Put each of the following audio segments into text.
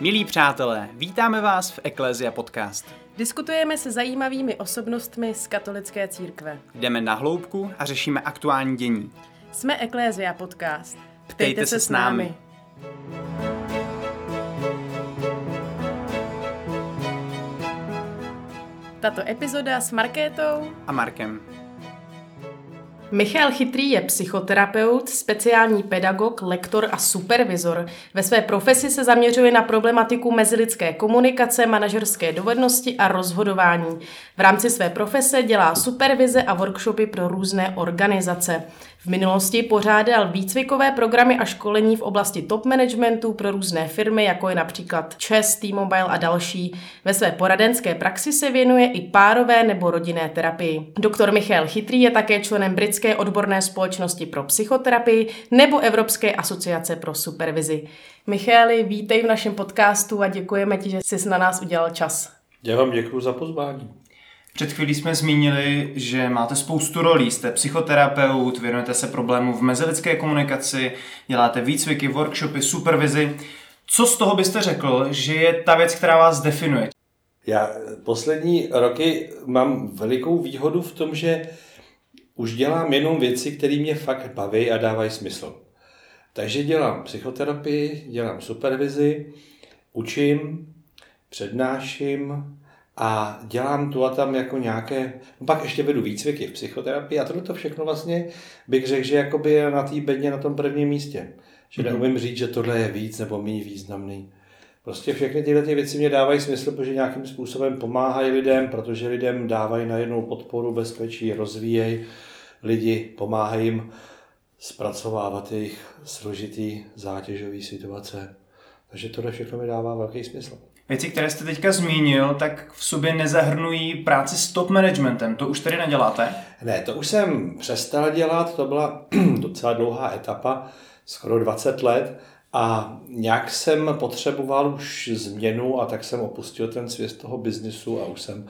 Milí přátelé, vítáme vás v Eklézia Podcast. Diskutujeme se zajímavými osobnostmi z katolické církve. Jdeme na hloubku a řešíme aktuální dění. Jsme Eklézia Podcast. Ptejte, Ptejte se s námi. Tato epizoda s Markétou A Markem. Michal Chytrý je psychoterapeut, speciální pedagog, lektor a supervizor. Ve své profesi se zaměřuje na problematiku mezilidské komunikace, manažerské dovednosti a rozhodování. V rámci své profese dělá supervize a workshopy pro různé organizace. V minulosti pořádal výcvikové programy a školení v oblasti top managementu pro různé firmy, jako je například ČES, T-Mobile a další. Ve své poradenské praxi se věnuje i párové nebo rodinné terapii. Doktor Michal Chytrý je také členem Britské odborné společnosti pro psychoterapii nebo Evropské asociace pro supervizi. Michaeli, vítej v našem podcastu a děkujeme ti, že jsi na nás udělal čas. Já vám děkuji za pozvání. Před chvílí jsme zmínili, že máte spoustu rolí. Jste psychoterapeut, věnujete se problému v mezilidské komunikaci, děláte výcviky, workshopy, supervizi. Co z toho byste řekl, že je ta věc, která vás definuje? Já poslední roky mám velikou výhodu v tom, že už dělám jenom věci, které mě fakt baví a dávají smysl. Takže dělám psychoterapii, dělám supervizi, učím, přednáším a dělám tu a tam jako nějaké, no pak ještě vedu výcviky v psychoterapii a tohle to všechno vlastně bych řekl, že jakoby je na té bedně na tom prvním místě. Že Mhm. neumím říct, že tohle je víc nebo méně významný. Prostě všechny tyhle ty věci mě dávají smysl, protože nějakým způsobem pomáhají lidem, protože lidem dávají najednou podporu, bezpečí, rozvíjejí lidi, pomáhají jim zpracovávat jejich složitý zátěžový situace. Takže tohle všechno mi dává velký smysl. Věci, které jste teďka zmínil, tak v sobě nezahrnují práci s top managementem. To už tady neděláte? Ne, to už jsem přestal dělat, to byla docela dlouhá etapa, skoro 20 let a nějak jsem potřeboval už změnu a tak jsem opustil ten svět toho biznisu a už jsem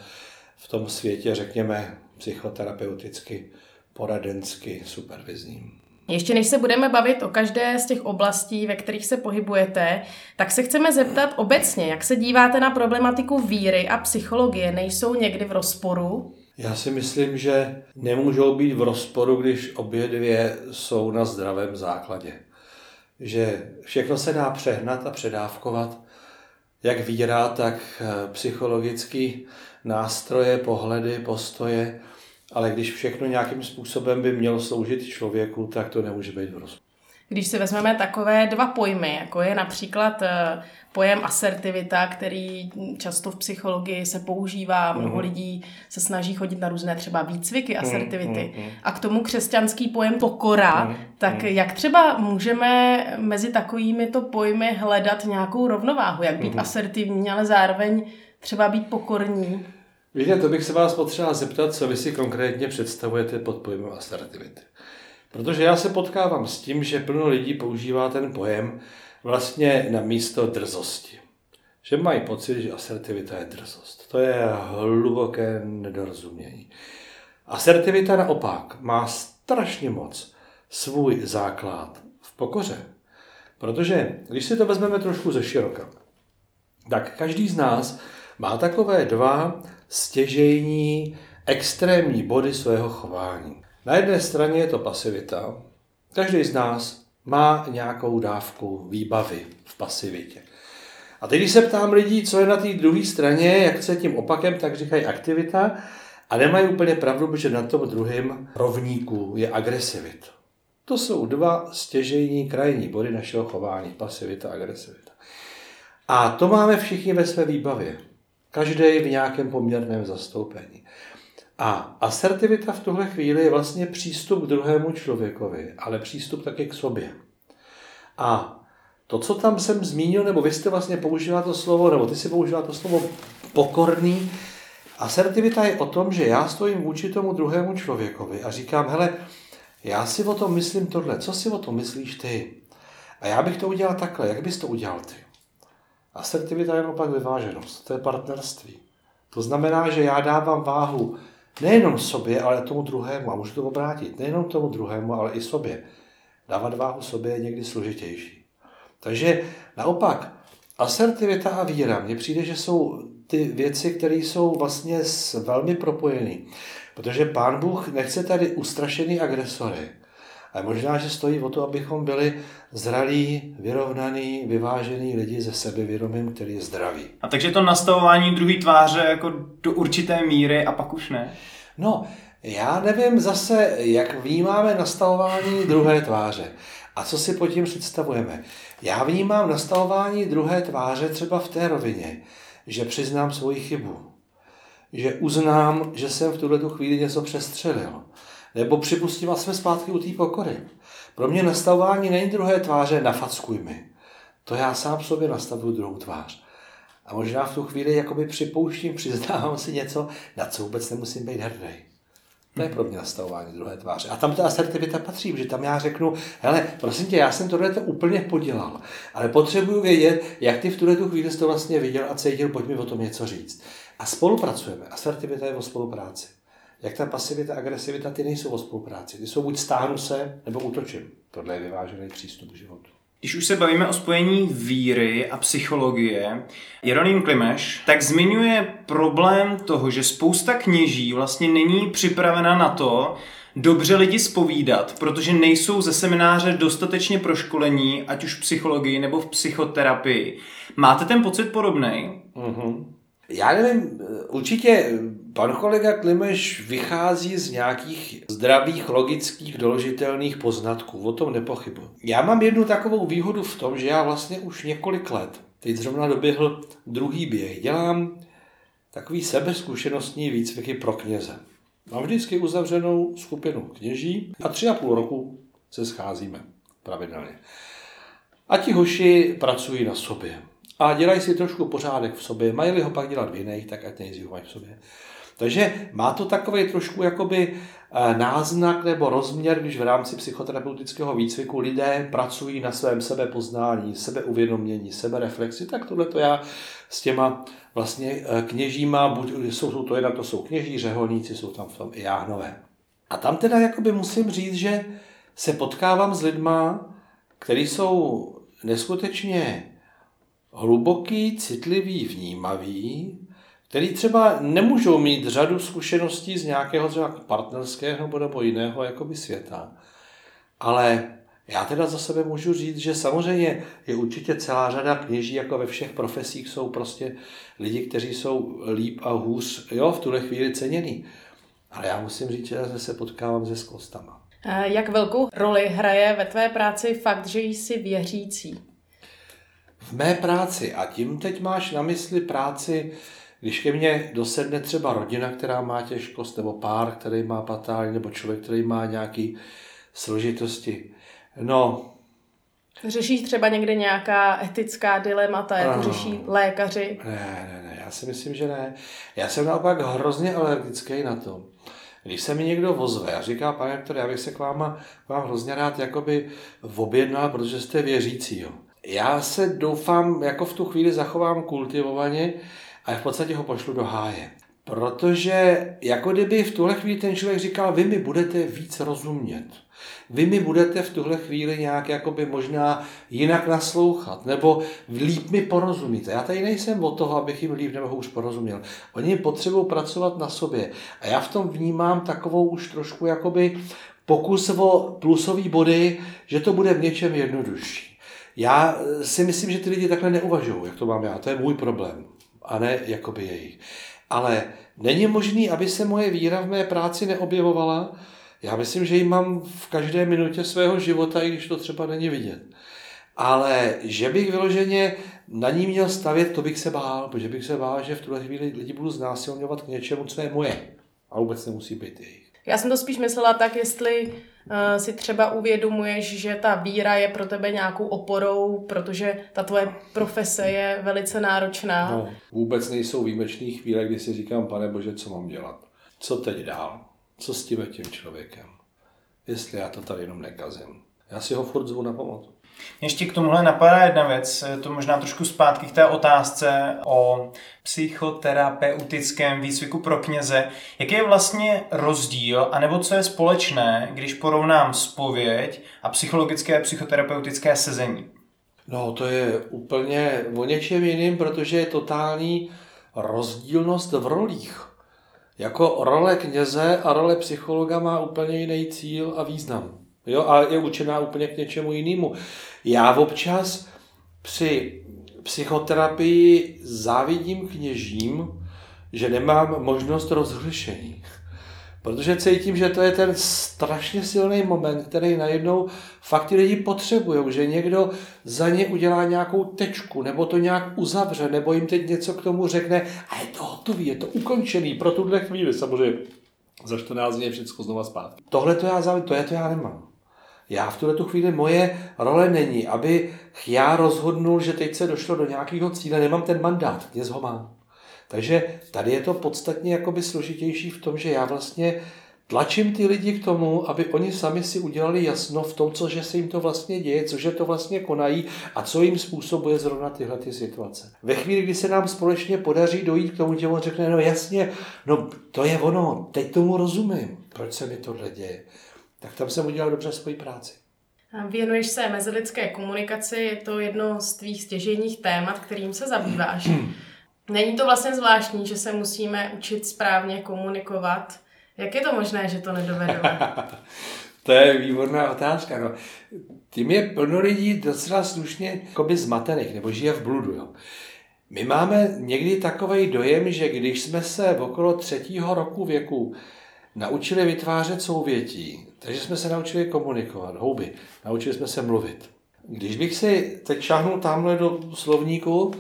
v tom světě, řekněme, psychoterapeuticky, poradensky, supervizním. Ještě než se budeme bavit o každé z těch oblastí, ve kterých se pohybujete, tak se chceme zeptat obecně, jak se díváte na problematiku víry a psychologie. Nejsou někdy v rozporu? Já si myslím, že nemůžou být v rozporu, když obě dvě jsou na zdravém základě. Že všechno se dá přehnat a předávkovat, jak víra, tak psychologický nástroje, pohledy, postoje, ale když všechno nějakým způsobem by mělo sloužit člověku, tak to nemůže být v rozporu. Když si vezmeme takové dva pojmy, jako je například eh, pojem asertivita, který často v psychologii se používá, mnoho lidí se snaží chodit na různé třeba výcviky asertivity. A k tomu křesťanský pojem pokora, tak jak třeba můžeme mezi takovými to pojmy hledat nějakou rovnováhu, jak být asertivní, ale zároveň třeba být pokorní. Víte, to bych se vás potřeboval zeptat, co vy si konkrétně představujete pod pojmem asertivity. Protože já se potkávám s tím, že plno lidí používá ten pojem vlastně na místo drzosti. Že mají pocit, že asertivita je drzost. To je hluboké nedorozumění. Asertivita naopak má strašně moc svůj základ v pokoře. Protože když si to vezmeme trošku ze široka, tak každý z nás má takové dva stěžejní extrémní body svého chování. Na jedné straně je to pasivita. Každý z nás má nějakou dávku výbavy v pasivitě. A teď, když se ptám lidí, co je na té druhé straně, jak se tím opakem, tak říkají aktivita a nemají úplně pravdu, protože na tom druhém rovníku je agresivita. To jsou dva stěžejní krajní body našeho chování, pasivita a agresivita. A to máme všichni ve své výbavě. Každý v nějakém poměrném zastoupení. A asertivita v tuhle chvíli je vlastně přístup k druhému člověkovi, ale přístup také k sobě. A to, co tam jsem zmínil, nebo vy jste vlastně použila to slovo, nebo ty si použila to slovo pokorný, asertivita je o tom, že já stojím vůči tomu druhému člověkovi a říkám, hele, já si o tom myslím tohle, co si o tom myslíš ty? A já bych to udělal takhle, jak bys to udělal ty? Asertivita je naopak vyváženost, to je partnerství. To znamená, že já dávám váhu nejenom sobě, ale tomu druhému. A můžu to obrátit. Nejenom tomu druhému, ale i sobě. Dávat váhu sobě je někdy složitější. Takže naopak, Asertivita a víra. Mně přijde, že jsou ty věci, které jsou vlastně velmi propojené. Protože pán Bůh nechce tady ustrašený agresory. Ale možná, že stojí o to, abychom byli zralí, vyrovnaný, vyvážený lidi ze sebevědomím, který je zdravý. A takže to nastavování druhé tváře jako do určité míry a pak už ne? No, já nevím zase, jak vnímáme nastavování druhé tváře. A co si pod tím představujeme? Já vnímám nastavování druhé tváře třeba v té rovině, že přiznám svoji chybu. Že uznám, že jsem v tuhle chvíli něco přestřelil. Nebo připustím a jsme zpátky u té pokory. Pro mě nastavování není druhé tváře, nafackuj mi. To já sám sobě nastavuju druhou tvář. A možná v tu chvíli jakoby připouštím, přiznávám si něco, na co vůbec nemusím být hrdý. To je pro mě nastavování druhé tváře. A tam ta asertivita patří, že tam já řeknu, hele, prosím tě, já jsem tohle to úplně podělal, ale potřebuju vědět, jak ty v tuhle tu chvíli jsi to vlastně viděl a cítil, pojď mi o tom něco říct. A spolupracujeme. Asertivita je o spolupráci. Jak ta pasivita, agresivita, ty nejsou o spolupráci. Ty jsou buď stáhnu se, nebo útočím. Tohle je vyvážený přístup k životu. Když už se bavíme o spojení víry a psychologie, Jeroným Klimeš tak zmiňuje problém toho, že spousta kněží vlastně není připravena na to, dobře lidi spovídat, protože nejsou ze semináře dostatečně proškolení, ať už v psychologii nebo v psychoterapii. Máte ten pocit podobný? Mm-hmm. Já nevím, určitě pan kolega Klimeš vychází z nějakých zdravých, logických, doložitelných poznatků, o tom nepochybuji. Já mám jednu takovou výhodu v tom, že já vlastně už několik let, teď zrovna doběhl druhý běh, dělám takový sebezkušenostní výcviky pro kněze. Mám vždycky uzavřenou skupinu kněží a tři a půl roku se scházíme pravidelně. A ti hoši pracují na sobě a dělají si trošku pořádek v sobě. Mají ho pak dělat v jiných, tak ať nejdřív mají v sobě. Takže má to takový trošku jakoby eh, náznak nebo rozměr, když v rámci psychoterapeutického výcviku lidé pracují na svém sebepoznání, sebeuvědomění, sebereflexi, tak tohle to já s těma vlastně eh, kněžíma, buď jsou, to jedna, to jsou kněží, řeholníci, jsou tam v tom i jáhnové. A tam teda jakoby musím říct, že se potkávám s lidma, kteří jsou neskutečně hluboký, citlivý, vnímavý, který třeba nemůžou mít řadu zkušeností z nějakého třeba partnerského nebo jiného jakoby světa. Ale já teda za sebe můžu říct, že samozřejmě je určitě celá řada kněží, jako ve všech profesích jsou prostě lidi, kteří jsou líp a hůř, jo, v tuhle chvíli ceněný. Ale já musím říct, že se potkávám se skostama. Jak velkou roli hraje ve tvé práci fakt, že jsi věřící? v mé práci, a tím teď máš na mysli práci, když ke mně dosedne třeba rodina, která má těžkost, nebo pár, který má patální, nebo člověk, který má nějaký složitosti. No, Řešíš třeba někde nějaká etická dilemata, jako no, řeší lékaři? Ne, ne, ne, já si myslím, že ne. Já jsem naopak hrozně alergický na to. Když se mi někdo vozve a říká, pane doktor, já bych se k vám, k vám hrozně rád jakoby objednal, protože jste věřící. Jo já se doufám, jako v tu chvíli zachovám kultivovaně a v podstatě ho pošlu do háje. Protože jako kdyby v tuhle chvíli ten člověk říkal, vy mi budete víc rozumět. Vy mi budete v tuhle chvíli nějak jakoby možná jinak naslouchat, nebo líp mi porozumíte. Já tady nejsem o toho, abych jim líp nebo už porozuměl. Oni potřebují pracovat na sobě. A já v tom vnímám takovou už trošku jakoby pokus o plusové body, že to bude v něčem jednodušší. Já si myslím, že ty lidi takhle neuvažují, jak to mám já. To je můj problém, a ne jakoby jejich. Ale není možný, aby se moje víra v mé práci neobjevovala. Já myslím, že ji mám v každé minutě svého života, i když to třeba není vidět. Ale že bych vyloženě na ní měl stavět, to bych se bál, protože bych se bál, že v tuhle chvíli lidi budu znásilňovat k něčemu, co je moje. A vůbec nemusí být jejich. Já jsem to spíš myslela tak, jestli si třeba uvědomuješ, že ta víra je pro tebe nějakou oporou, protože ta tvoje profese je velice náročná. No, vůbec nejsou výjimečné chvíle, kdy si říkám, pane Bože, co mám dělat? Co teď dál? Co s tím tím člověkem? Jestli já to tady jenom nekazím. Já si ho furt zvu na pomoc. Ještě k tomuhle napadá jedna věc, to možná trošku zpátky k té otázce o psychoterapeutickém výcviku pro kněze. Jaký je vlastně rozdíl, anebo co je společné, když porovnám spověď a psychologické a psychoterapeutické sezení? No, to je úplně o něčem jiným, protože je totální rozdílnost v rolích. Jako role kněze a role psychologa má úplně jiný cíl a význam. Jo, a je určená úplně k něčemu jinému. Já občas při psychoterapii závidím kněžím, že nemám možnost rozhlišení. Protože cítím, že to je ten strašně silný moment, který najednou fakt lidi potřebují, že někdo za ně udělá nějakou tečku, nebo to nějak uzavře, nebo jim teď něco k tomu řekne a je to hotový, je to ukončený pro tuhle chvíli, samozřejmě za 14 dní je všechno znova zpátky. Tohle to já, to je to já nemám. Já v tuhle tu chvíli moje role není, aby já rozhodnul, že teď se došlo do nějakého cíle, nemám ten mandát, kněz ho má. Takže tady je to podstatně jakoby složitější v tom, že já vlastně tlačím ty lidi k tomu, aby oni sami si udělali jasno v tom, co že se jim to vlastně děje, cože to vlastně konají a co jim způsobuje zrovna tyhle ty situace. Ve chvíli, kdy se nám společně podaří dojít k tomu, že on řekne, no jasně, no to je ono, teď tomu rozumím, proč se mi tohle děje tak tam jsem udělal dobře svoji práci. Věnuješ se mezilidské komunikaci, je to jedno z tvých stěžejních témat, kterým se zabýváš. Není to vlastně zvláštní, že se musíme učit správně komunikovat? Jak je to možné, že to nedovedeme? to je výborná otázka. No. Tím je plno lidí docela slušně by zmatených, nebo žije v bludu. Jo. My máme někdy takový dojem, že když jsme se v okolo třetího roku věku naučili vytvářet souvětí, takže jsme se naučili komunikovat, houby, naučili jsme se mluvit. Když bych si teď šáhnul tamhle do slovníku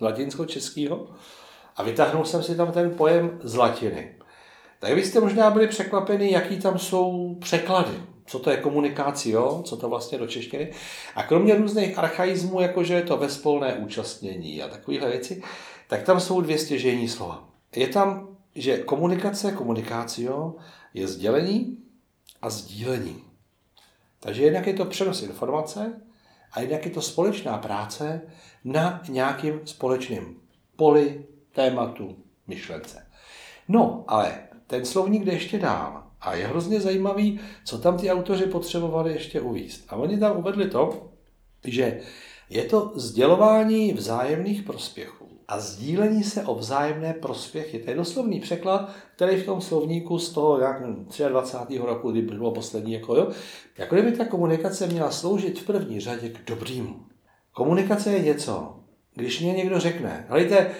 latinsko-českého a vytáhnul jsem si tam ten pojem z latiny, tak byste možná byli překvapeni, jaký tam jsou překlady. Co to je komunikácio, co to vlastně do češtiny. A kromě různých archaismů, jakože je to vespolné účastnění a takovéhle věci, tak tam jsou dvě stěžení slova. Je tam že komunikace, komunikácio je sdělení a sdílení. Takže jednak je to přenos informace a jednak je to společná práce na nějakým společným poli, tématu, myšlence. No, ale ten slovník jde ještě dál a je hrozně zajímavý, co tam ty autoři potřebovali ještě uvíst. A oni tam uvedli to, že je to sdělování vzájemných prospěchů a sdílení se o vzájemné prospěchy. To je doslovný překlad, který v tom slovníku z toho jak 23. roku, kdy bylo poslední, jako, jo, jako kdyby ta komunikace měla sloužit v první řadě k dobrýmu. Komunikace je něco, když mě někdo řekne, hejte,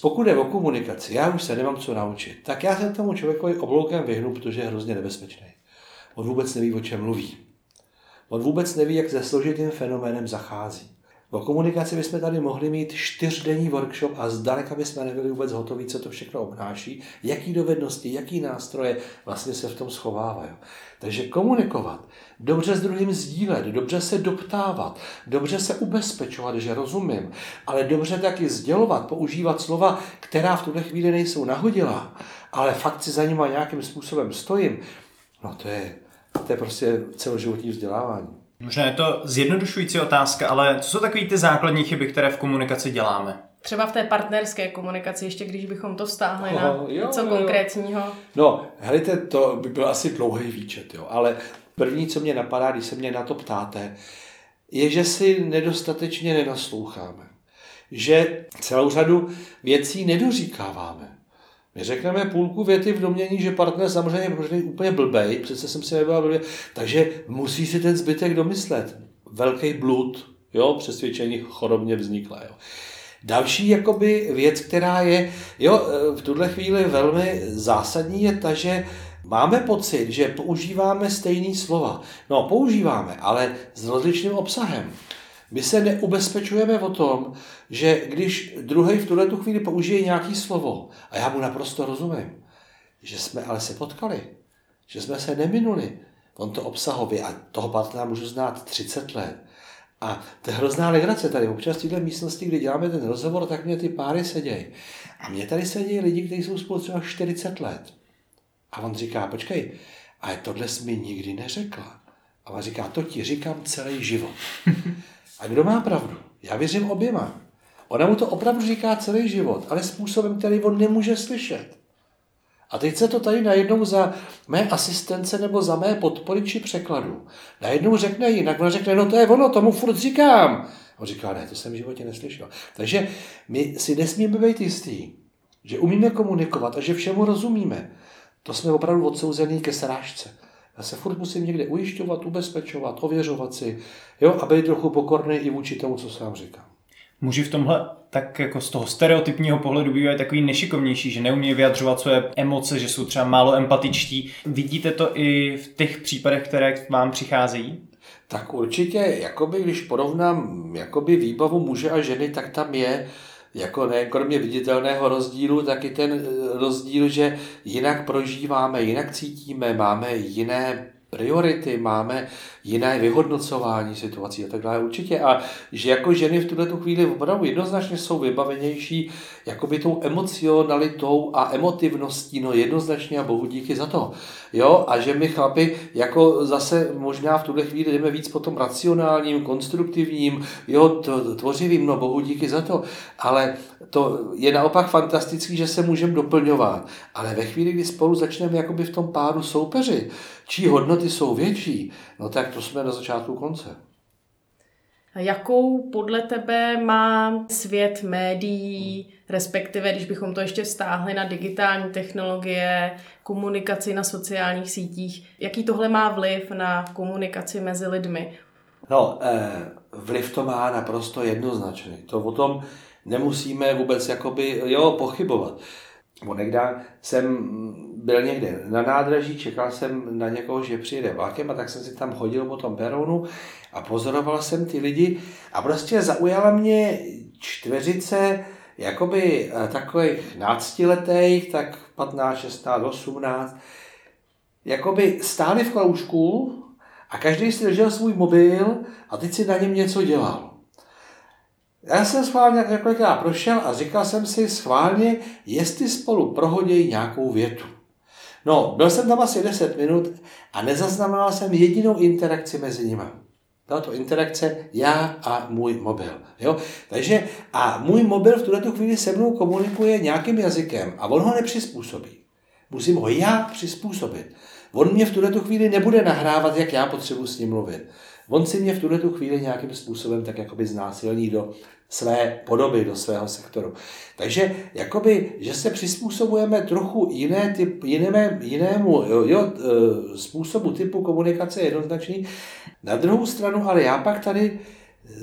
pokud je o komunikaci, já už se nemám co naučit, tak já se tomu člověkovi obloukem vyhnu, protože je hrozně nebezpečný. On vůbec neví, o čem mluví. On vůbec neví, jak se složitým fenoménem zachází. O komunikaci bychom tady mohli mít čtyřdenní workshop a zdaleka bychom nebyli vůbec hotoví, co to všechno obnáší, jaký dovednosti, jaký nástroje vlastně se v tom schovávají. Takže komunikovat, dobře s druhým sdílet, dobře se doptávat, dobře se ubezpečovat, že rozumím, ale dobře taky sdělovat, používat slova, která v tuhle chvíli nejsou nahodilá, ale fakt si za nima nějakým způsobem stojím, no to je, to je prostě celoživotní vzdělávání. Možná je to zjednodušující otázka, ale co jsou takové ty základní chyby, které v komunikaci děláme? Třeba v té partnerské komunikaci, ještě když bychom to vztáhli oh, na jo, něco jo. konkrétního. No, helejte, to by byl asi dlouhý výčet, jo, ale první, co mě napadá, když se mě na to ptáte, je, že si nedostatečně nenasloucháme. Že celou řadu věcí nedoříkáváme. My řekneme půlku věty v domění, že partner samozřejmě možná úplně blbej, přece jsem si nebyl blbě, takže musí si ten zbytek domyslet. Velký blud, jo, přesvědčení chorobně vzniklé. Jo. Další jakoby věc, která je jo, v tuhle chvíli velmi zásadní, je ta, že máme pocit, že používáme stejné slova. No, používáme, ale s rozličným obsahem. My se neubezpečujeme o tom, že když druhý v tuhle chvíli použije nějaký slovo a já mu naprosto rozumím, že jsme ale se potkali, že jsme se neminuli. On to obsahově a toho partnera můžu znát 30 let. A to je hrozná legrace tady. Občas v této místnosti, kdy děláme ten rozhovor, tak mě ty páry sedějí. A mě tady sedí lidi, kteří jsou spolu třeba 40 let. A on říká, počkej, ale tohle jsi mi nikdy neřekla. A on říká, to ti říkám celý život. A kdo má pravdu? Já věřím oběma. Ona mu to opravdu říká celý život, ale způsobem, který on nemůže slyšet. A teď se to tady najednou za mé asistence nebo za mé podpory či překladu. Najednou řekne jinak, ona řekne, no to je ono, tomu furt říkám. On říká, ne, to jsem v životě neslyšel. Takže my si nesmíme být jistý, že umíme komunikovat a že všemu rozumíme. To jsme opravdu odsouzený ke srážce. Já se furt musím někde ujišťovat, ubezpečovat, ověřovat si, jo, a být trochu pokorný i vůči tomu, co sám říkám. Muži v tomhle tak jako z toho stereotypního pohledu bývají takový nešikovnější, že neumí vyjadřovat své emoce, že jsou třeba málo empatičtí. Vidíte to i v těch případech, které k vám přicházejí? Tak určitě, jakoby, když porovnám jakoby výbavu muže a ženy, tak tam je jako ne, kromě viditelného rozdílu, tak i ten rozdíl, že jinak prožíváme, jinak cítíme, máme jiné priority, máme jiné vyhodnocování situací a tak dále určitě. A že jako ženy v tuto chvíli opravdu jednoznačně jsou vybavenější jakoby tou emocionalitou a emotivností, no jednoznačně a bohu díky za to. Jo, a že my chlapi jako zase možná v tuhle chvíli jdeme víc po tom racionálním, konstruktivním, jo, tvořivým, no bohu díky za to. Ale to je naopak fantastický, že se můžeme doplňovat. Ale ve chvíli, kdy spolu začneme jakoby v tom pádu soupeři, čí hodnoty jsou větší, no tak to jsme na začátku konce. Jakou podle tebe má svět médií, respektive když bychom to ještě vztáhli na digitální technologie, komunikaci na sociálních sítích, jaký tohle má vliv na komunikaci mezi lidmi? No, eh, vliv to má naprosto jednoznačný. To o tom nemusíme vůbec jakoby, jo, pochybovat. Onegda jsem byl někde na nádraží, čekal jsem na někoho, že přijede vlakem a tak jsem si tam chodil po tom peronu a pozoroval jsem ty lidi a prostě zaujala mě čtveřice jakoby eh, takových náctiletých, tak 15, 16, 18, jakoby stáli v kroužku a každý si držel svůj mobil a teď si na něm něco dělal. Já jsem schválně několikrát prošel a říkal jsem si schválně, jestli spolu prohodějí nějakou větu. No, byl jsem tam asi 10 minut a nezaznamenal jsem jedinou interakci mezi nimi. Byla to interakce já a můj mobil. Jo? Takže a můj mobil v tuto chvíli se mnou komunikuje nějakým jazykem a on ho nepřizpůsobí. Musím ho já přizpůsobit. On mě v tuto chvíli nebude nahrávat, jak já potřebuji s ním mluvit. On si mě v tuto chvíli nějakým způsobem tak jakoby znásilní do své podoby, do svého sektoru. Takže jakoby, že se přizpůsobujeme trochu jiné typ, jinému, jinému jo, jo, e, způsobu typu komunikace je jednoznačný. Na druhou stranu, ale já pak tady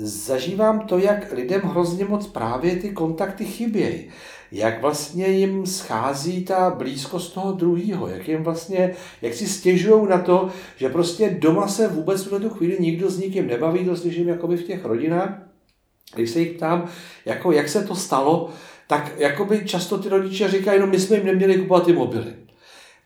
zažívám to, jak lidem hrozně moc právě ty kontakty chybějí. Jak vlastně jim schází ta blízkost toho druhého, jak jim vlastně, jak si stěžují na to, že prostě doma se vůbec v tu chvíli nikdo s nikým nebaví, to slyším jakoby v těch rodinách, když se jich ptám, jako jak se to stalo, tak jakoby často ty rodiče říkají, no my jsme jim neměli kupovat ty mobily.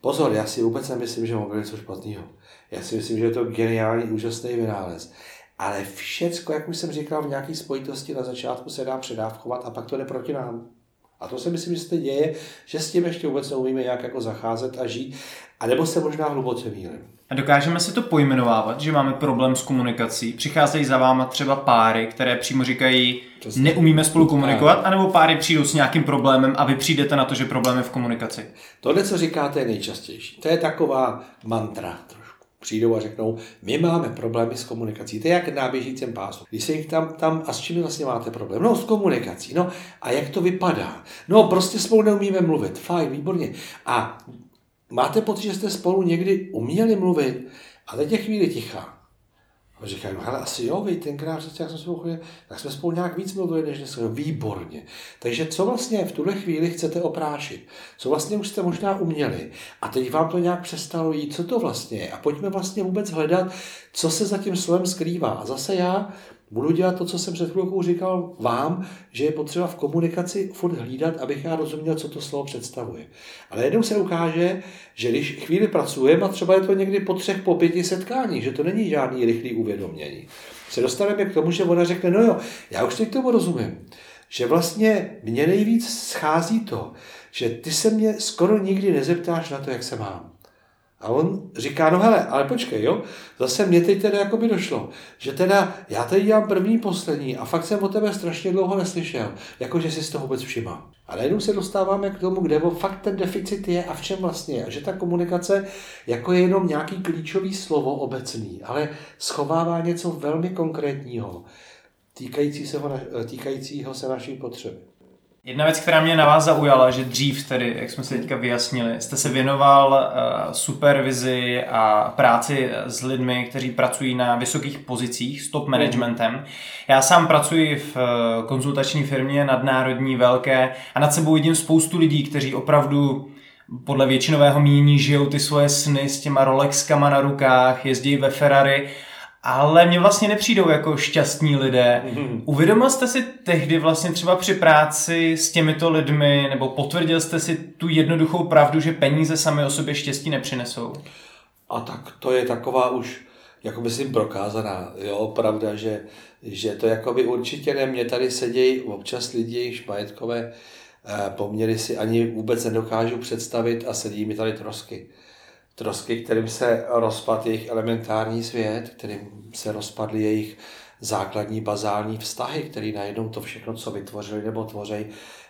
Pozor, já si vůbec nemyslím, že mobil je něco špatného. Já si myslím, že je to geniální, úžasný vynález. Ale všecko, jak už jsem říkal, v nějaké spojitosti na začátku se dá předávkovat a pak to jde proti nám. A to si myslím, že se děje, že s tím ještě vůbec neumíme nějak jako zacházet a žít, a nebo se možná hluboce mýlím. A dokážeme si to pojmenovávat, že máme problém s komunikací? Přicházejí za váma třeba páry, které přímo říkají, Přesně. neumíme spolu komunikovat, anebo páry přijdou s nějakým problémem a vy přijdete na to, že problém je v komunikaci? Tohle, co říkáte, je nejčastější. To je taková mantra trošku. Přijdou a řeknou, my máme problémy s komunikací. To je jak na běžícím pásu. Když se jich tam, tam, a s čím vlastně máte problém? No, s komunikací. No, a jak to vypadá? No, prostě spolu neumíme mluvit. Fajn, výborně. A máte pocit, že jste spolu někdy uměli mluvit a teď je chvíli ticha. A říkají, hele, asi jo, vy tenkrát, jak jsme spolu tak jsme spolu nějak víc mluvili, než dneska. No, výborně. Takže co vlastně v tuhle chvíli chcete oprášit? Co vlastně už jste možná uměli? A teď vám to nějak přestalo jít, co to vlastně je? A pojďme vlastně vůbec hledat, co se za tím slovem skrývá. A zase já budu dělat to, co jsem před chvilkou říkal vám, že je potřeba v komunikaci furt hlídat, abych já rozuměl, co to slovo představuje. Ale jednou se ukáže, že když chvíli pracujeme, a třeba je to někdy po třech, po pěti setkání, že to není žádný rychlý uvědomění, se dostaneme k tomu, že ona řekne, no jo, já už teď tomu rozumím, že vlastně mě nejvíc schází to, že ty se mě skoro nikdy nezeptáš na to, jak se mám. A on říká, no hele, ale počkej, jo, zase mě teď teda jako by došlo, že teda já tady dělám první, poslední a fakt jsem o tebe strašně dlouho neslyšel, jako že si z toho vůbec všimá. A najednou se dostáváme k tomu, kde fakt ten deficit je a v čem vlastně je. A že ta komunikace jako je jenom nějaký klíčový slovo obecný, ale schovává něco velmi konkrétního, týkající se, týkajícího se naší potřeby. Jedna věc, která mě na vás zaujala, že dřív tedy, jak jsme si teďka vyjasnili, jste se věnoval uh, supervizi a práci s lidmi, kteří pracují na vysokých pozicích s top managementem. Já sám pracuji v uh, konzultační firmě nadnárodní, velké a nad sebou vidím spoustu lidí, kteří opravdu podle většinového mínění žijou ty svoje sny s těma Rolexkama na rukách, jezdí ve Ferrari ale mě vlastně nepřijdou jako šťastní lidé. Mm-hmm. Uvědomil jste si tehdy vlastně třeba při práci s těmito lidmi, nebo potvrdil jste si tu jednoduchou pravdu, že peníze sami o sobě štěstí nepřinesou? A tak to je taková už, jako myslím, prokázaná, jo, pravda, že, že to jako by určitě ne, mě tady sedějí občas lidi, jejichž majetkové eh, poměry si ani vůbec nedokážu představit a sedí mi tady trosky trosky, kterým se rozpad jejich elementární svět, kterým se rozpadly jejich základní bazální vztahy, který najednou to všechno, co vytvořili nebo tvoří,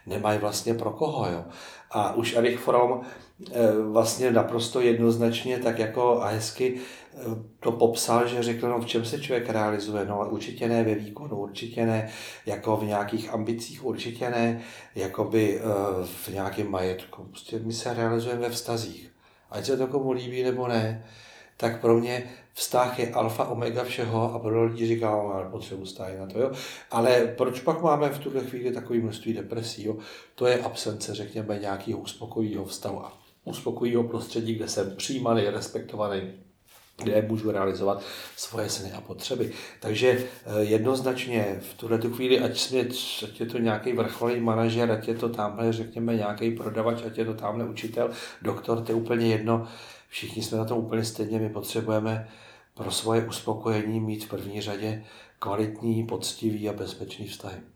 nemají vlastně pro koho. Jo. A už Erich Fromm eh, vlastně naprosto jednoznačně tak jako a hezky eh, to popsal, že řekl, no v čem se člověk realizuje, no určitě ne ve výkonu, určitě ne jako v nějakých ambicích, určitě ne jakoby eh, v nějakém majetku. Prostě my se realizujeme ve vztazích ať se to komu líbí nebo ne, tak pro mě vztah je alfa, omega všeho a pro lidi říkám, ale potřebuji stále na to. Jo? Ale proč pak máme v tuhle chvíli takové množství depresí? Jo? To je absence, řekněme, nějakého uspokojivého vztahu a uspokojivého prostředí, kde jsem přijímaný, respektovaný, kde můžu realizovat svoje sny a potřeby. Takže eh, jednoznačně v tuhle tu chvíli, ať, jsme, ať je to nějaký vrcholný manažer, ať je to tamhle, řekněme, nějaký prodavač, ať je to tamhle učitel, doktor, to je úplně jedno. Všichni jsme na tom úplně stejně, my potřebujeme pro svoje uspokojení mít v první řadě kvalitní, poctivý a bezpečný vztahy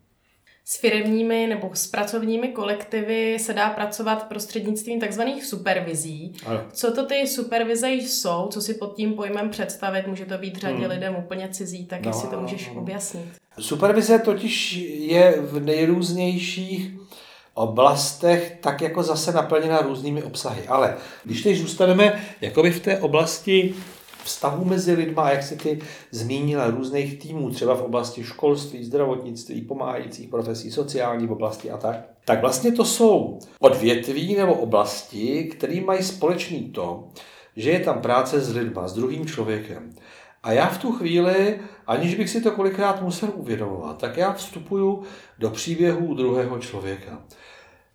s firmními nebo s pracovními kolektivy se dá pracovat prostřednictvím takzvaných supervizí. Ano. Co to ty supervize jsou, co si pod tím pojmem představit, může to být řadě hmm. lidem úplně cizí, tak no, jestli to můžeš no. objasnit. Supervize totiž je v nejrůznějších oblastech tak jako zase naplněna různými obsahy. Ale když teď zůstaneme jakoby v té oblasti vztahu mezi lidma, jak si ty zmínila, různých týmů, třeba v oblasti školství, zdravotnictví, pomáhajících profesí, sociální oblasti a tak, tak vlastně to jsou odvětví nebo oblasti, které mají společný to, že je tam práce s lidma, s druhým člověkem. A já v tu chvíli, aniž bych si to kolikrát musel uvědomovat, tak já vstupuju do příběhu druhého člověka.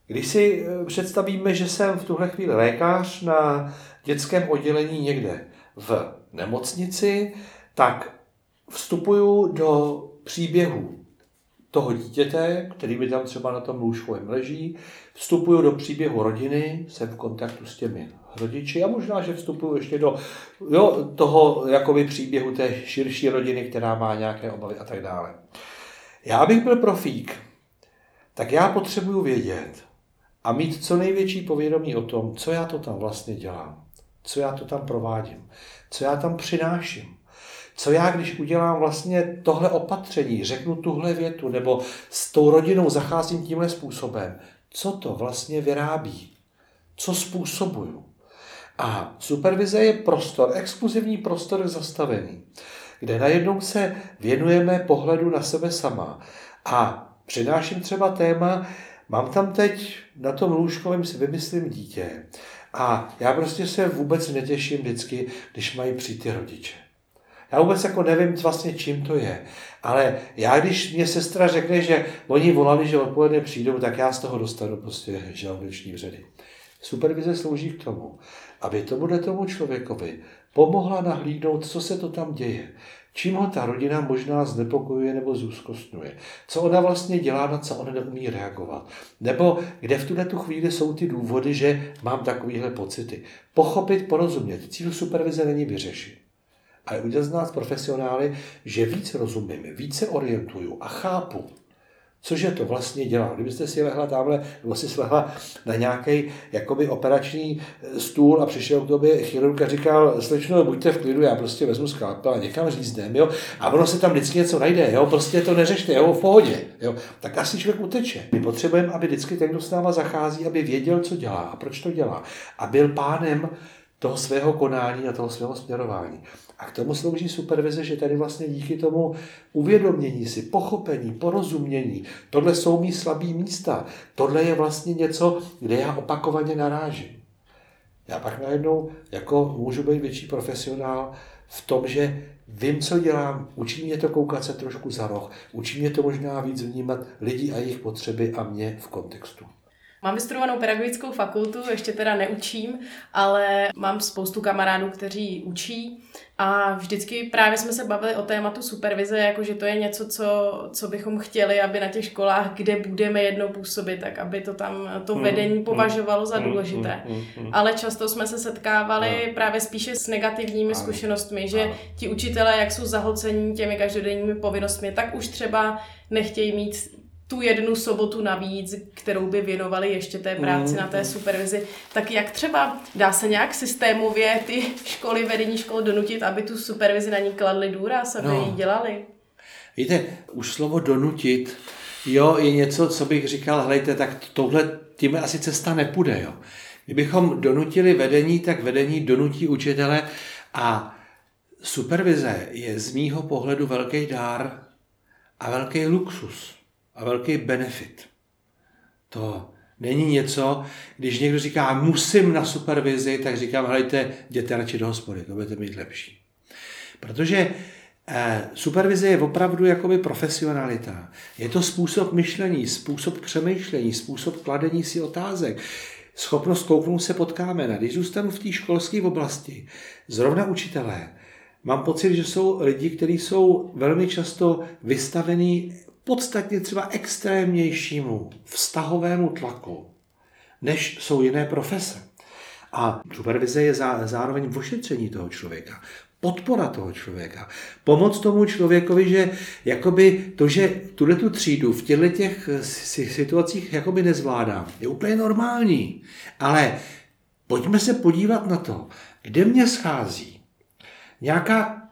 Když si eh, představíme, že jsem v tuhle chvíli lékař na dětském oddělení někde v nemocnici, tak vstupuju do příběhu toho dítěte, který by tam třeba na tom lůžkovém leží, vstupuju do příběhu rodiny, jsem v kontaktu s těmi rodiči a možná, že vstupuju ještě do jo, toho jakoby příběhu té širší rodiny, která má nějaké obavy a tak dále. Já abych byl profík, tak já potřebuju vědět a mít co největší povědomí o tom, co já to tam vlastně dělám, co já to tam provádím, co já tam přináším. Co já, když udělám vlastně tohle opatření, řeknu tuhle větu, nebo s tou rodinou zacházím tímhle způsobem, co to vlastně vyrábí? Co způsobuju? A supervize je prostor, exkluzivní prostor zastavený, kde najednou se věnujeme pohledu na sebe sama. A přináším třeba téma, mám tam teď na tom lůžkovém si vymyslím dítě. A já prostě se vůbec netěším vždycky, když mají přijít ty rodiče. Já vůbec jako nevím vlastně, čím to je. Ale já, když mě sestra řekne, že oni volali, že odpoledne přijdou, tak já z toho dostanu prostě žaludečný vředy. Supervize slouží k tomu, aby tomuhle tomu člověkovi pomohla nahlídnout, co se to tam děje. Čím ho ta rodina možná znepokojuje nebo zúzkostňuje. Co ona vlastně dělá, na co on neumí reagovat. Nebo kde v tuhle tu chvíli jsou ty důvody, že mám takovéhle pocity. Pochopit, porozumět. Cíl supervize není vyřešit. Ale udělat z nás profesionály, že víc rozumím, více orientuju a chápu, Cože to vlastně dělá? Kdybyste si lehla tamhle, nebo si slehla na nějaký jakoby operační eh, stůl a přišel k tobě chirurg a říkal, slečno, buďte v klidu, já prostě vezmu skalpel a někam řízdem, jo, a ono se tam vždycky něco najde, jo, prostě to neřešte, jo, v pohodě, jo, tak asi člověk uteče. My potřebujeme, aby vždycky ten, kdo s náma zachází, aby věděl, co dělá a proč to dělá a byl pánem toho svého konání a toho svého směrování. A k tomu slouží supervize, že tady vlastně díky tomu uvědomění si, pochopení, porozumění, tohle jsou mý slabý místa, tohle je vlastně něco, kde já opakovaně narážím. Já pak najednou jako můžu být větší profesionál v tom, že vím, co dělám, učí mě to koukat se trošku za roh, učí mě to možná víc vnímat lidi a jejich potřeby a mě v kontextu. Mám vystudovanou pedagogickou fakultu, ještě teda neučím, ale mám spoustu kamarádů, kteří učí. A vždycky právě jsme se bavili o tématu supervize, jako že to je něco, co, co bychom chtěli, aby na těch školách, kde budeme jednou působit, tak aby to tam to hmm, vedení hmm, považovalo za hmm, důležité. Ale často jsme se setkávali právě spíše s negativními zkušenostmi, že ti učitelé, jak jsou zahlcení těmi každodenními povinnostmi, tak už třeba nechtějí mít tu jednu sobotu navíc, kterou by věnovali ještě té práci mm. na té mm. supervizi, tak jak třeba dá se nějak systémově ty školy, vedení škol donutit, aby tu supervizi na ní kladli důraz, aby no. ji dělali? Víte, už slovo donutit, jo, je něco, co bych říkal, hlejte, tak tohle, tím asi cesta nepůjde, jo. Kdybychom donutili vedení, tak vedení donutí učitele a supervize je z mýho pohledu velký dár a velký luxus a velký benefit. To není něco, když někdo říká, musím na supervizi, tak říkám, hejte, jděte radši do hospody, to budete mít lepší. Protože eh, supervize je opravdu jakoby profesionalita. Je to způsob myšlení, způsob přemýšlení, způsob kladení si otázek, schopnost kouknout se pod kámen. Když zůstanu v té školské oblasti, zrovna učitelé, mám pocit, že jsou lidi, kteří jsou velmi často vystavení podstatně třeba extrémnějšímu vztahovému tlaku, než jsou jiné profese. A supervize je zároveň ošetření toho člověka, podpora toho člověka, pomoc tomu člověkovi, že jakoby to, že tuhle tu třídu v těchto těch situacích jakoby nezvládám, je úplně normální. Ale pojďme se podívat na to, kde mě schází nějaká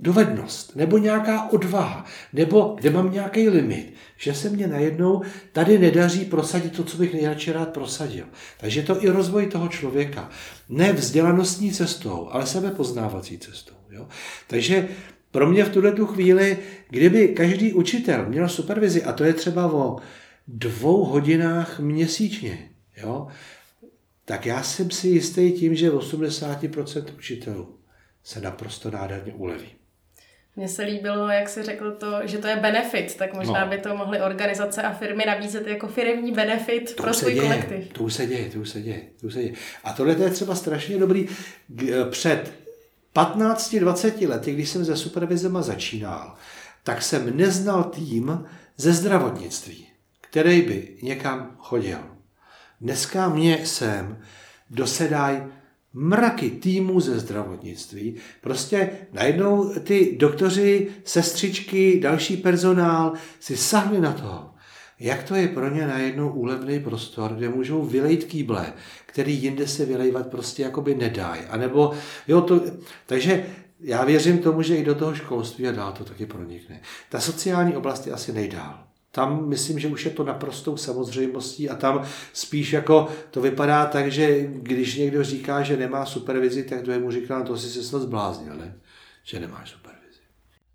dovednost, nebo nějaká odvaha, nebo kde mám nějaký limit, že se mě najednou tady nedaří prosadit to, co bych nejradši rád prosadil. Takže to i rozvoj toho člověka. Ne vzdělanostní cestou, ale sebepoznávací cestou. Jo? Takže pro mě v tuhle tu chvíli, kdyby každý učitel měl supervizi, a to je třeba o dvou hodinách měsíčně, jo, tak já jsem si jistý tím, že 80% učitelů se naprosto nádherně uleví. Mně se líbilo, jak jsi řekl to, že to je benefit, tak možná no. by to mohly organizace a firmy nabízet jako firmní benefit to pro svůj děje, kolektiv. To už se děje, to už se děje, to už se děje. A tohle je třeba strašně dobrý. Před 15-20 lety, když jsem se supervizema začínal, tak jsem neznal tým ze zdravotnictví, který by někam chodil. Dneska mě sem dosedají mraky týmů ze zdravotnictví. Prostě najednou ty doktoři, sestřičky, další personál si sahli na to, jak to je pro ně najednou úlevný prostor, kde můžou vylejt kýble, který jinde se vylejvat prostě jakoby nedají. A nebo, jo, to, takže já věřím tomu, že i do toho školství a dál to taky pronikne. Ta sociální oblast je asi nejdál. Tam myslím, že už je to naprostou samozřejmostí a tam spíš jako to vypadá tak, že když někdo říká, že nemá supervizi, tak to je mu říká, no to si se snad zbláznil, ne? že nemáš supervizi.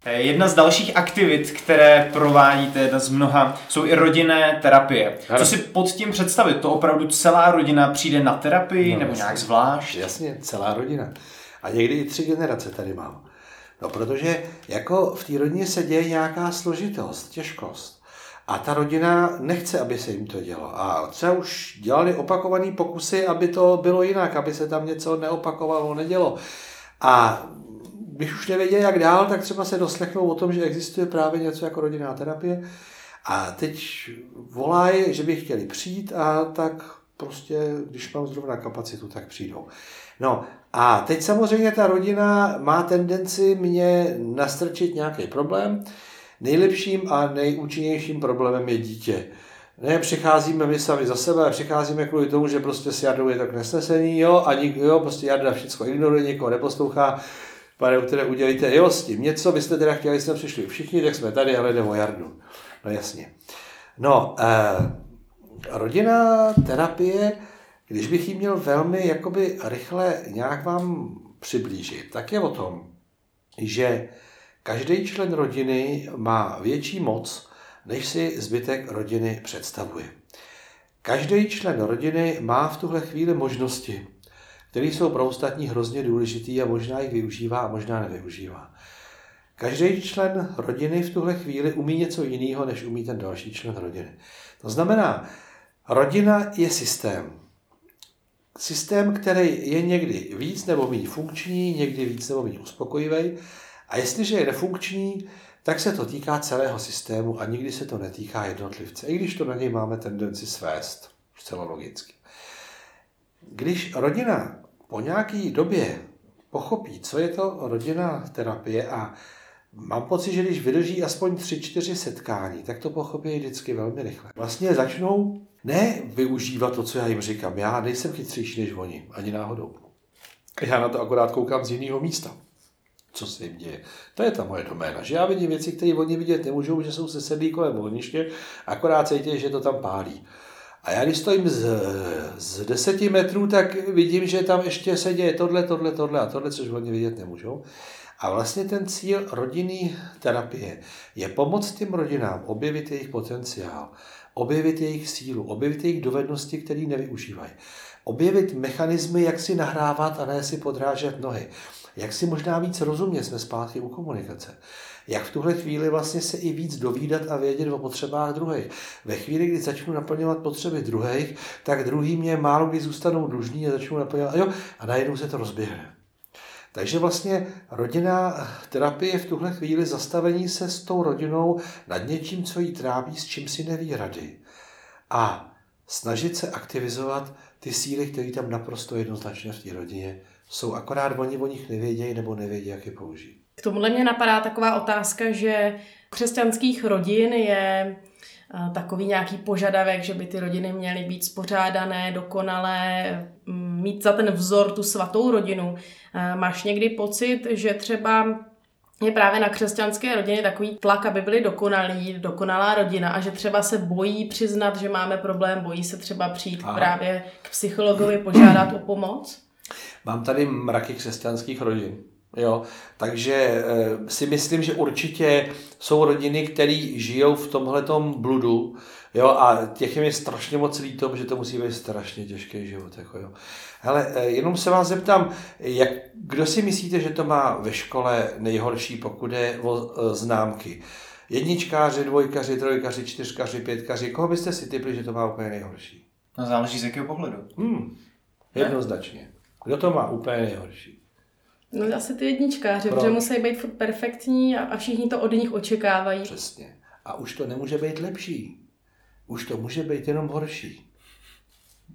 Eh, jedna z dalších aktivit, které provádíte, jedna z mnoha, jsou i rodinné terapie. Co si pod tím představit? To opravdu celá rodina přijde na terapii no, nebo jasně, nějak zvlášť? Jasně, celá rodina. A někdy i tři generace tady mám. No, protože jako v té rodině se děje nějaká složitost, těžkost. A ta rodina nechce, aby se jim to dělo. A třeba už dělali opakované pokusy, aby to bylo jinak, aby se tam něco neopakovalo, nedělo. A když už nevěděli, jak dál, tak třeba se doslechnou o tom, že existuje právě něco jako rodinná terapie. A teď volají, že by chtěli přijít a tak prostě, když mám zrovna kapacitu, tak přijdou. No a teď samozřejmě ta rodina má tendenci mě nastrčit nějaký problém, nejlepším a nejúčinnějším problémem je dítě. Ne, přicházíme my sami za sebe, přicházíme kvůli tomu, že prostě s Jardou je tak nesnesení, jo, a nik, jo, prostě Jarda všechno ignoruje, někoho neposlouchá, pane, které udělejte, jo, s tím něco, vy jste teda chtěli, jsme přišli všichni, tak jsme tady, ale jde o Jardu. No jasně. No, eh, rodinná terapie, když bych ji měl velmi jakoby rychle nějak vám přiblížit, tak je o tom, že každý člen rodiny má větší moc, než si zbytek rodiny představuje. Každý člen rodiny má v tuhle chvíli možnosti, které jsou pro ostatní hrozně důležitý a možná jich využívá a možná nevyužívá. Každý člen rodiny v tuhle chvíli umí něco jiného, než umí ten další člen rodiny. To znamená, rodina je systém. Systém, který je někdy víc nebo méně funkční, někdy víc nebo méně uspokojivý. A jestliže je nefunkční, tak se to týká celého systému a nikdy se to netýká jednotlivce, i když to na něj máme tendenci svést, zcela logicky. Když rodina po nějaké době pochopí, co je to rodinná terapie a mám pocit, že když vydrží aspoň 3-4 setkání, tak to pochopí vždycky velmi rychle. Vlastně začnou ne využívat to, co já jim říkám. Já nejsem chytřejší než oni, ani náhodou. Já na to akorát koukám z jiného místa co se jim děje. To je ta moje doména, že já vidím věci, které oni vidět nemůžou, že jsou se sedlí kolem ohniště, akorát cítí, že to tam pálí. A já když stojím z, z deseti metrů, tak vidím, že tam ještě se děje tohle, tohle, tohle a tohle, což oni vidět nemůžou. A vlastně ten cíl rodinný terapie je pomoct těm rodinám objevit jejich potenciál, objevit jejich sílu, objevit jejich dovednosti, které nevyužívají. Objevit mechanismy, jak si nahrávat a ne si podrážet nohy jak si možná víc rozumět, jsme zpátky u komunikace. Jak v tuhle chvíli vlastně se i víc dovídat a vědět o potřebách druhých. Ve chvíli, kdy začnu naplňovat potřeby druhých, tak druhý mě málo kdy zůstanou dlužní a začnu naplňovat a, jo, a najednou se to rozběhne. Takže vlastně rodinná terapie v tuhle chvíli zastavení se s tou rodinou nad něčím, co jí trápí, s čím si neví rady. A snažit se aktivizovat ty síly, které tam naprosto jednoznačně v té rodině jsou, akorát oni o nich nevědějí nebo nevědí, jak je použít. K tomuhle mě napadá taková otázka, že křesťanských rodin je eh, takový nějaký požadavek, že by ty rodiny měly být spořádané, dokonalé, mm, mít za ten vzor tu svatou rodinu. Eh, máš někdy pocit, že třeba je právě na křesťanské rodině takový tlak, aby byli dokonalí, dokonalá rodina a že třeba se bojí přiznat, že máme problém, bojí se třeba přijít Aha. právě k psychologovi požádat o pomoc? Mám tady mraky křesťanských rodin. Jo, takže e, si myslím, že určitě jsou rodiny, které žijou v tomhletom bludu, jo, a těch je mi strašně moc líto, že to musí být strašně těžký život, jako jo. Hele, e, jenom se vás zeptám, jak, kdo si myslíte, že to má ve škole nejhorší, pokud je o e, známky? Jedničkáři, dvojkaři, trojkaři, čtyřkaři, pětkaři, koho byste si typli, že to má úplně nejhorší? No záleží z jakého pohledu. Hmm, jednoznačně. Kdo to má úplně nejhorší? No asi ty jedničkáři, protože musí být furt perfektní a, a všichni to od nich očekávají. Přesně. A už to nemůže být lepší. Už to může být jenom horší.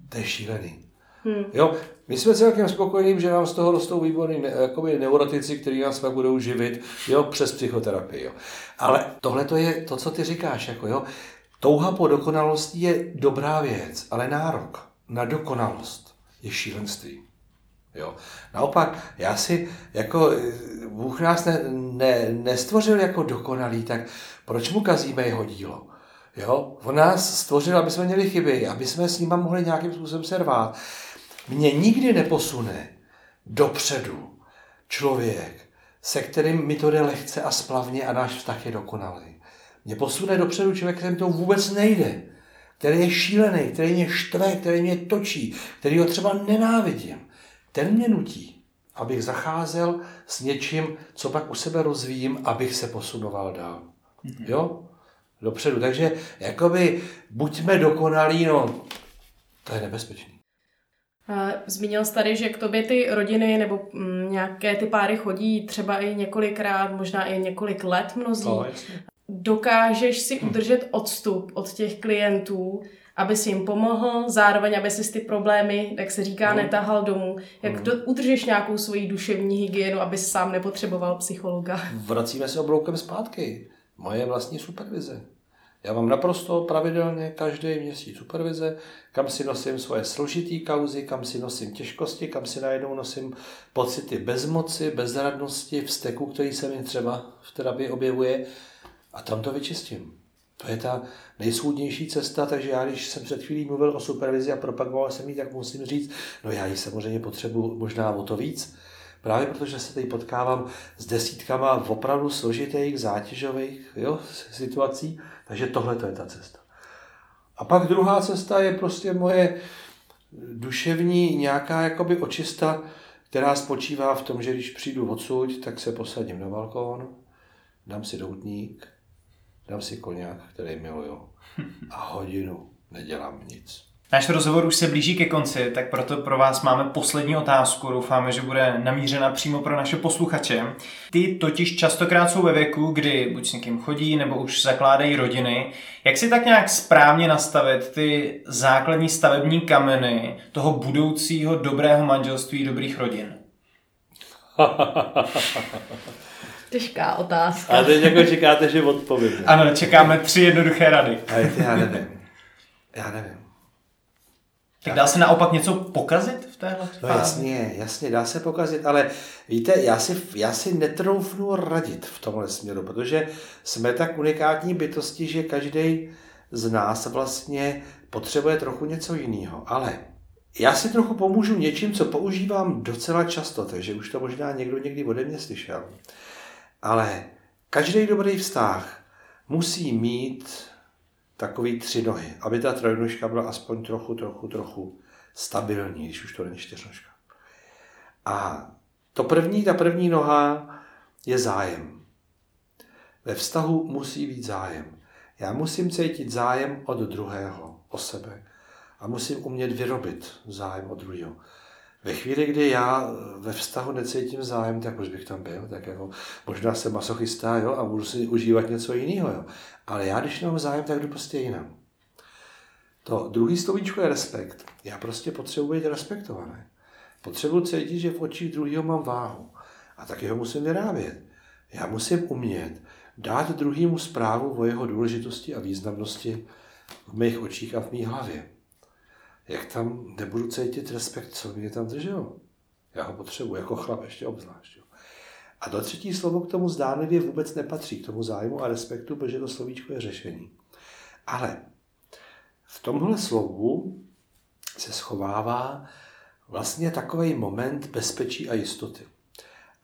To je šílený. Hmm. Jo, my jsme celkem spokojení, že nám z toho rostou výborní jakoby neurotici, kteří nás pak budou živit jo, přes psychoterapii. Jo. Ale tohle to je to, co ty říkáš. Jako, jo. Touha po dokonalosti je dobrá věc, ale nárok na dokonalost je šílenství. Jo. Naopak, já si, jako Bůh nás ne, ne, nestvořil jako dokonalý, tak proč mu kazíme jeho dílo? Jo? On nás stvořil, aby jsme měli chyby, aby jsme s nima mohli nějakým způsobem servát. Mě nikdy neposune dopředu člověk, se kterým mi to jde lehce a splavně a náš vztah je dokonalý. Mě posune dopředu člověk, kterým to vůbec nejde, který je šílený, který mě štve, který mě točí, který ho třeba nenávidím ten mě nutí, abych zacházel s něčím, co pak u sebe rozvíjím, abych se posunoval dál. Mm-hmm. Jo? Dopředu. Takže jakoby buďme dokonalí, no to je nebezpečný. Zmínil jsi tady, že k tobě ty rodiny nebo mm, nějaké ty páry chodí třeba i několikrát, možná i několik let mnozí. No, Dokážeš si udržet odstup od těch klientů aby si jim pomohl, zároveň aby si ty problémy, jak se říká, mm. netahal domů. Jak mm. do, udržíš nějakou svoji duševní hygienu, aby sám nepotřeboval psychologa? Vracíme se obloukem zpátky. Moje vlastní supervize. Já mám naprosto pravidelně každý měsíc supervize, kam si nosím svoje složitý kauzy, kam si nosím těžkosti, kam si najednou nosím pocity bezmoci, bezradnosti, vzteku, který se mi třeba v terapii objevuje a tam to vyčistím. To je ta nejsvůdnější cesta, takže já, když jsem před chvílí mluvil o supervizi a propagoval jsem ji, tak musím říct, no já ji samozřejmě potřebuji možná o to víc, právě protože se tady potkávám s desítkama opravdu složitých, zátěžových jo, situací, takže tohle to je ta cesta. A pak druhá cesta je prostě moje duševní nějaká jakoby očista, která spočívá v tom, že když přijdu odsud, tak se posadím na balkón, dám si doutník, dám si koněk, který miluju a hodinu nedělám nic. Náš rozhovor už se blíží ke konci, tak proto pro vás máme poslední otázku. Doufáme, že bude namířena přímo pro naše posluchače. Ty totiž častokrát jsou ve věku, kdy buď s někým chodí, nebo už zakládají rodiny. Jak si tak nějak správně nastavit ty základní stavební kameny toho budoucího dobrého manželství, dobrých rodin? Těžká otázka. A teď jako čekáte, že odpovím. Ano, čekáme tři jednoduché rady. Ale já nevím. Já nevím. Tak dá se naopak něco pokazit v téhle fázi? No jasně, jasně, dá se pokazit, ale víte, já si, já si netroufnu radit v tomhle směru, protože jsme tak unikátní bytosti, že každý z nás vlastně potřebuje trochu něco jiného. Ale já si trochu pomůžu něčím, co používám docela často, takže už to možná někdo někdy ode mě slyšel. Ale každý dobrý vztah musí mít takový tři nohy, aby ta trojnožka byla aspoň trochu, trochu, trochu stabilní, když už to není čtyřnožka. A to první, ta první noha je zájem. Ve vztahu musí být zájem. Já musím cítit zájem od druhého, o sebe. A musím umět vyrobit zájem od druhého. Ve chvíli, kdy já ve vztahu necítím zájem, tak už bych tam byl, tak jako možná jsem masochista, jo, a budu si užívat něco jiného, jo. Ale já, když nemám zájem, tak jdu prostě jinam. To druhý slovíčko je respekt. Já prostě potřebuji být respektovaný. Potřebuji cítit, že v očích druhého mám váhu. A taky ho musím vyrábět. Já musím umět dát druhému zprávu o jeho důležitosti a významnosti v mých očích a v mých hlavě jak tam nebudu cítit respekt, co mě tam drželo. Já ho potřebuji jako chlap ještě obzvlášť. Jo. A to třetí slovo k tomu zdánlivě vůbec nepatří, k tomu zájmu a respektu, protože to slovíčko je řešení. Ale v tomhle slovu se schovává vlastně takový moment bezpečí a jistoty.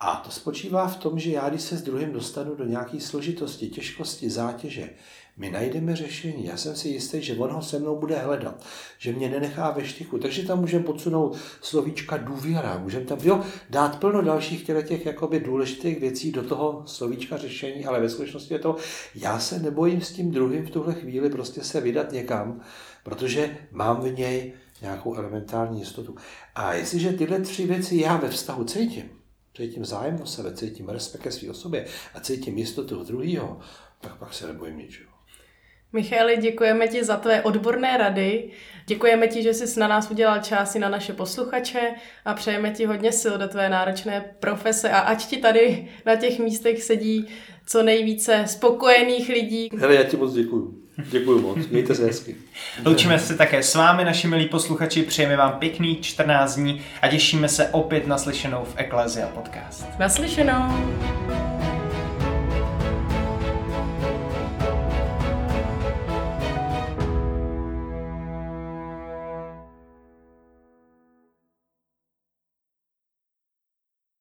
A to spočívá v tom, že já, když se s druhým dostanu do nějaké složitosti, těžkosti, zátěže, my najdeme řešení. Já jsem si jistý, že on ho se mnou bude hledat, že mě nenechá ve štychu. Takže tam můžeme podsunout slovíčka důvěra, můžeme tam jo, dát plno dalších těch jakoby důležitých věcí do toho slovíčka řešení, ale ve skutečnosti je to, já se nebojím s tím druhým v tuhle chvíli prostě se vydat někam, protože mám v něj nějakou elementární jistotu. A jestliže tyhle tři věci já ve vztahu cítím, cítím zájem o sebe, cítím respekt ke své osobě a cítím jistotu druhého, tak pak se nebojím ničeho. Michaeli, děkujeme ti za tvé odborné rady. Děkujeme ti, že jsi na nás udělal čas i na naše posluchače a přejeme ti hodně sil do tvé náročné profese a ať ti tady na těch místech sedí co nejvíce spokojených lidí. Hele, já ti moc děkuju. Děkuji moc, mějte se hezky. Loučíme se také s vámi, naši milí posluchači, přejeme vám pěkný 14 dní a těšíme se opět naslyšenou v Ecclesia Podcast. Naslyšenou.